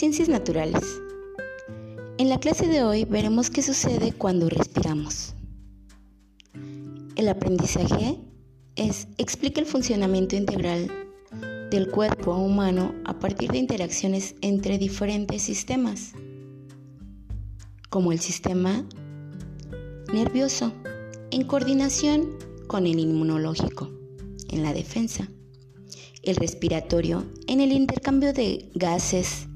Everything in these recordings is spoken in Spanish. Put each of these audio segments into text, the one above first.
Ciencias Naturales. En la clase de hoy veremos qué sucede cuando respiramos. El aprendizaje es explica el funcionamiento integral del cuerpo humano a partir de interacciones entre diferentes sistemas, como el sistema nervioso, en coordinación con el inmunológico, en la defensa, el respiratorio, en el intercambio de gases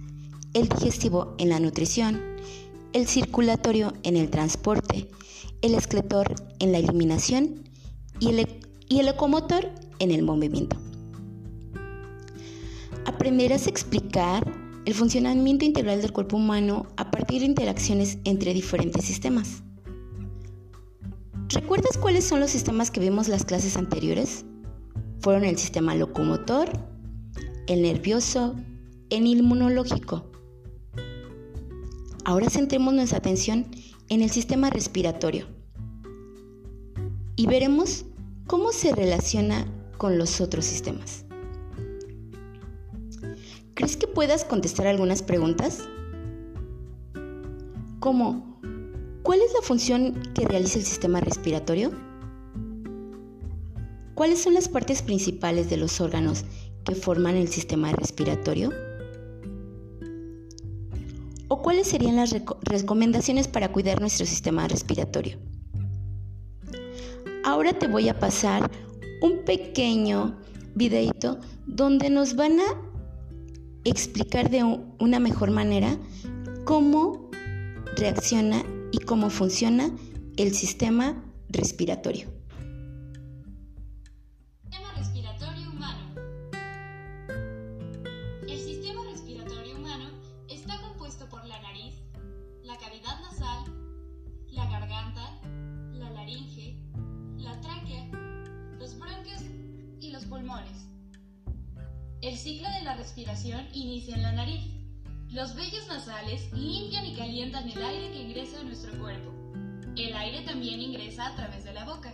el digestivo en la nutrición, el circulatorio en el transporte, el escletor en la eliminación y el, y el locomotor en el movimiento. Aprenderás a explicar el funcionamiento integral del cuerpo humano a partir de interacciones entre diferentes sistemas. ¿Recuerdas cuáles son los sistemas que vimos las clases anteriores? Fueron el sistema locomotor, el nervioso, el inmunológico. Ahora centremos nuestra atención en el sistema respiratorio y veremos cómo se relaciona con los otros sistemas. ¿Crees que puedas contestar algunas preguntas? ¿Cómo? ¿Cuál es la función que realiza el sistema respiratorio? ¿Cuáles son las partes principales de los órganos que forman el sistema respiratorio? ¿O cuáles serían las recomendaciones para cuidar nuestro sistema respiratorio? Ahora te voy a pasar un pequeño videito donde nos van a explicar de una mejor manera cómo reacciona y cómo funciona el sistema respiratorio. El ciclo de la respiración inicia en la nariz. Los vellos nasales limpian y calientan el aire que ingresa a nuestro cuerpo. El aire también ingresa a través de la boca.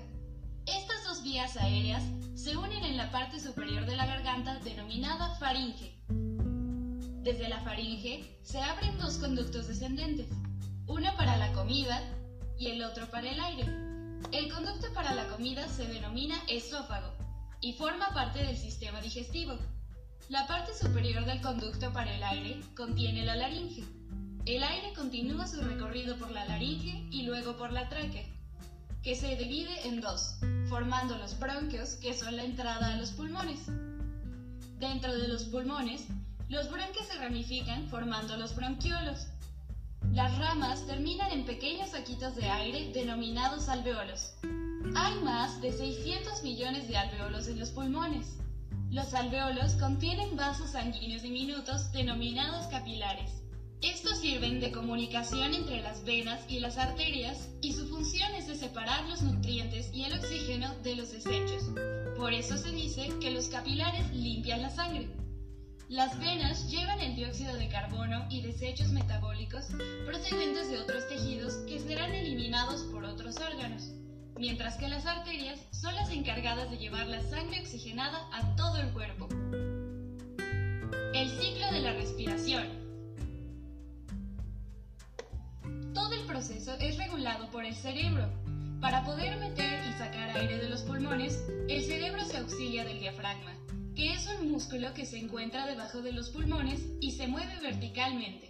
Estas dos vías aéreas se unen en la parte superior de la garganta denominada faringe. Desde la faringe se abren dos conductos descendentes, uno para la comida y el otro para el aire. El conducto para la comida se denomina esófago y forma parte del sistema digestivo. La parte superior del conducto para el aire contiene la laringe. El aire continúa su recorrido por la laringe y luego por la tráquea, que se divide en dos, formando los bronquios, que son la entrada a los pulmones. Dentro de los pulmones, los bronquios se ramifican formando los bronquiolos. Las ramas terminan en pequeños saquitos de aire denominados alveolos. Hay más de 600 millones de alveolos en los pulmones. Los alveolos contienen vasos sanguíneos diminutos denominados capilares. Estos sirven de comunicación entre las venas y las arterias y su función es de separar los nutrientes y el oxígeno de los desechos. Por eso se dice que los capilares limpian la sangre. Las venas llevan el dióxido de carbono y desechos metabólicos procedentes de otros tejidos que serán eliminados por otros órganos mientras que las arterias son las encargadas de llevar la sangre oxigenada a todo el cuerpo. El ciclo de la respiración. Todo el proceso es regulado por el cerebro. Para poder meter y sacar aire de los pulmones, el cerebro se auxilia del diafragma, que es un músculo que se encuentra debajo de los pulmones y se mueve verticalmente.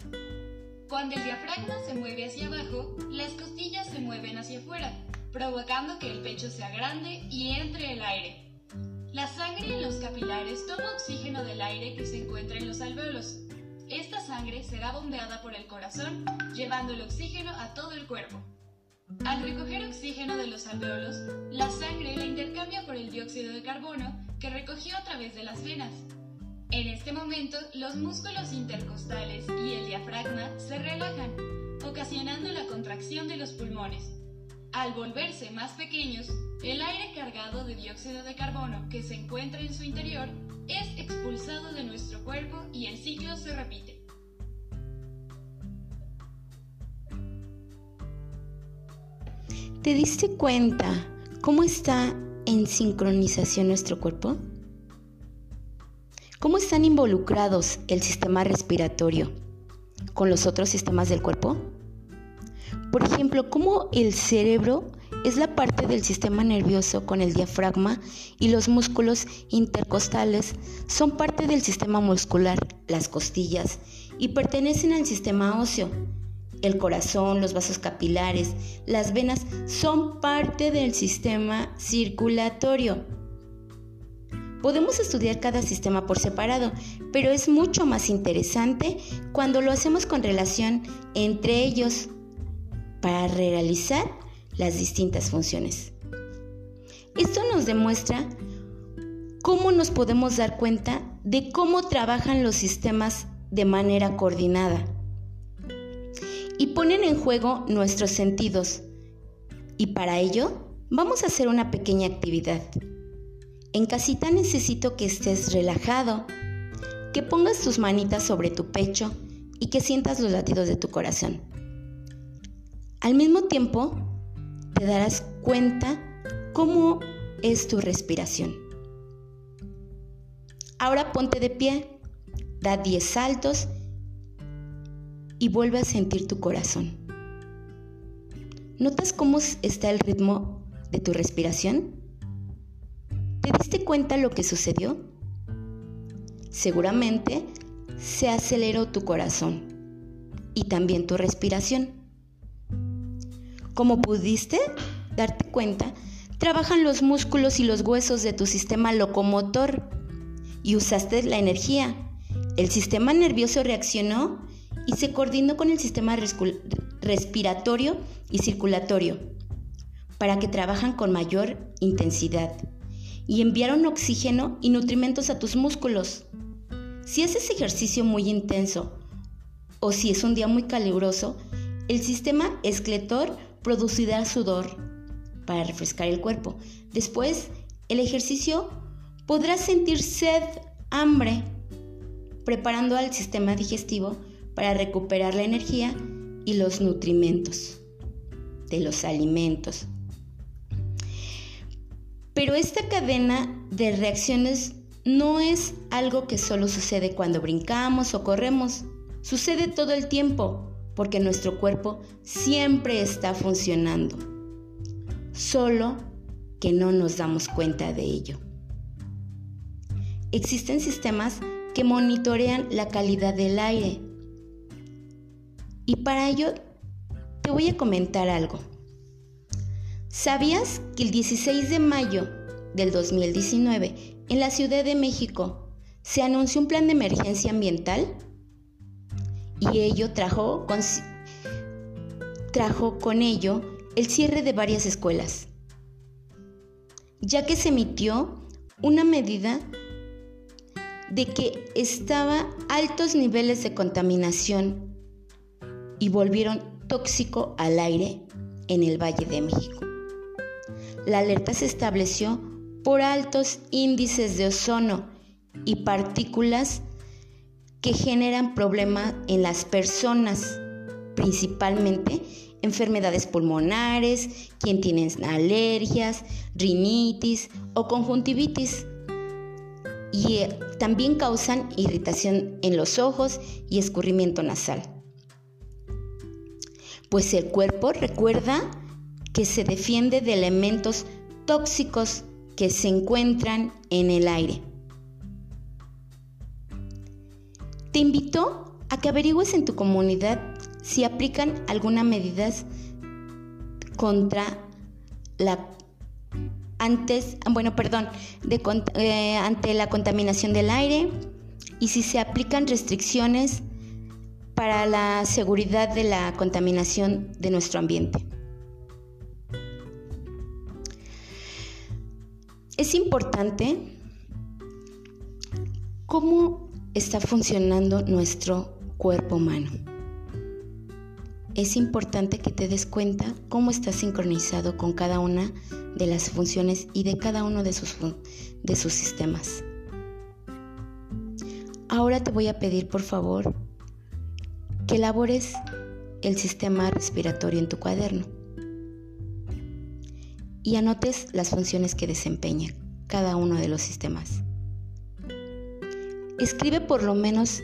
Cuando el diafragma se mueve hacia abajo, las costillas se mueven hacia afuera, provocando que el pecho sea grande y entre el aire. La sangre en los capilares toma oxígeno del aire que se encuentra en los alveolos. Esta sangre será bombeada por el corazón, llevando el oxígeno a todo el cuerpo. Al recoger oxígeno de los alveolos, la sangre la intercambia por el dióxido de carbono que recogió a través de las venas. En este momento, los músculos intercostales y el diafragma se relajan, ocasionando la contracción de los pulmones, al volverse más pequeños, el aire cargado de dióxido de carbono que se encuentra en su interior es expulsado de nuestro cuerpo y el ciclo se repite. ¿Te diste cuenta cómo está en sincronización nuestro cuerpo? ¿Cómo están involucrados el sistema respiratorio, con los otros sistemas del cuerpo? Por ejemplo, cómo el cerebro es la parte del sistema nervioso con el diafragma y los músculos intercostales son parte del sistema muscular, las costillas, y pertenecen al sistema óseo. El corazón, los vasos capilares, las venas son parte del sistema circulatorio. Podemos estudiar cada sistema por separado, pero es mucho más interesante cuando lo hacemos con relación entre ellos para realizar las distintas funciones. Esto nos demuestra cómo nos podemos dar cuenta de cómo trabajan los sistemas de manera coordinada y ponen en juego nuestros sentidos. Y para ello vamos a hacer una pequeña actividad. En casita necesito que estés relajado, que pongas tus manitas sobre tu pecho y que sientas los latidos de tu corazón. Al mismo tiempo, te darás cuenta cómo es tu respiración. Ahora ponte de pie, da 10 saltos y vuelve a sentir tu corazón. ¿Notas cómo está el ritmo de tu respiración? ¿Te diste cuenta lo que sucedió? Seguramente se aceleró tu corazón y también tu respiración. Como pudiste darte cuenta, trabajan los músculos y los huesos de tu sistema locomotor y usaste la energía. El sistema nervioso reaccionó y se coordinó con el sistema respiratorio y circulatorio para que trabajan con mayor intensidad y enviaron oxígeno y nutrimentos a tus músculos. Si haces ejercicio muy intenso o si es un día muy caluroso, el sistema escletor producirá sudor para refrescar el cuerpo. Después, el ejercicio podrá sentir sed, hambre, preparando al sistema digestivo para recuperar la energía y los nutrimentos de los alimentos. Pero esta cadena de reacciones no es algo que solo sucede cuando brincamos o corremos, sucede todo el tiempo porque nuestro cuerpo siempre está funcionando, solo que no nos damos cuenta de ello. Existen sistemas que monitorean la calidad del aire y para ello te voy a comentar algo. ¿Sabías que el 16 de mayo del 2019 en la Ciudad de México se anunció un plan de emergencia ambiental? Y ello trajo con, trajo con ello el cierre de varias escuelas, ya que se emitió una medida de que estaba altos niveles de contaminación y volvieron tóxico al aire en el Valle de México. La alerta se estableció por altos índices de ozono y partículas que generan problemas en las personas, principalmente enfermedades pulmonares, quien tienen alergias, rinitis o conjuntivitis. Y eh, también causan irritación en los ojos y escurrimiento nasal. Pues el cuerpo recuerda que se defiende de elementos tóxicos que se encuentran en el aire. Te invito a que averigües en tu comunidad si aplican alguna medida contra la antes, bueno, perdón, eh, ante la contaminación del aire y si se aplican restricciones para la seguridad de la contaminación de nuestro ambiente. Es importante cómo está funcionando nuestro cuerpo humano. Es importante que te des cuenta cómo está sincronizado con cada una de las funciones y de cada uno de sus, de sus sistemas. Ahora te voy a pedir por favor que elabores el sistema respiratorio en tu cuaderno y anotes las funciones que desempeña cada uno de los sistemas. Escribe por lo menos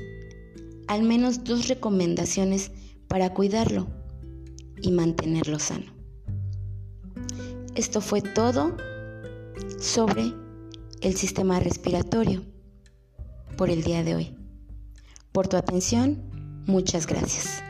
al menos dos recomendaciones para cuidarlo y mantenerlo sano. Esto fue todo sobre el sistema respiratorio por el día de hoy. Por tu atención, muchas gracias.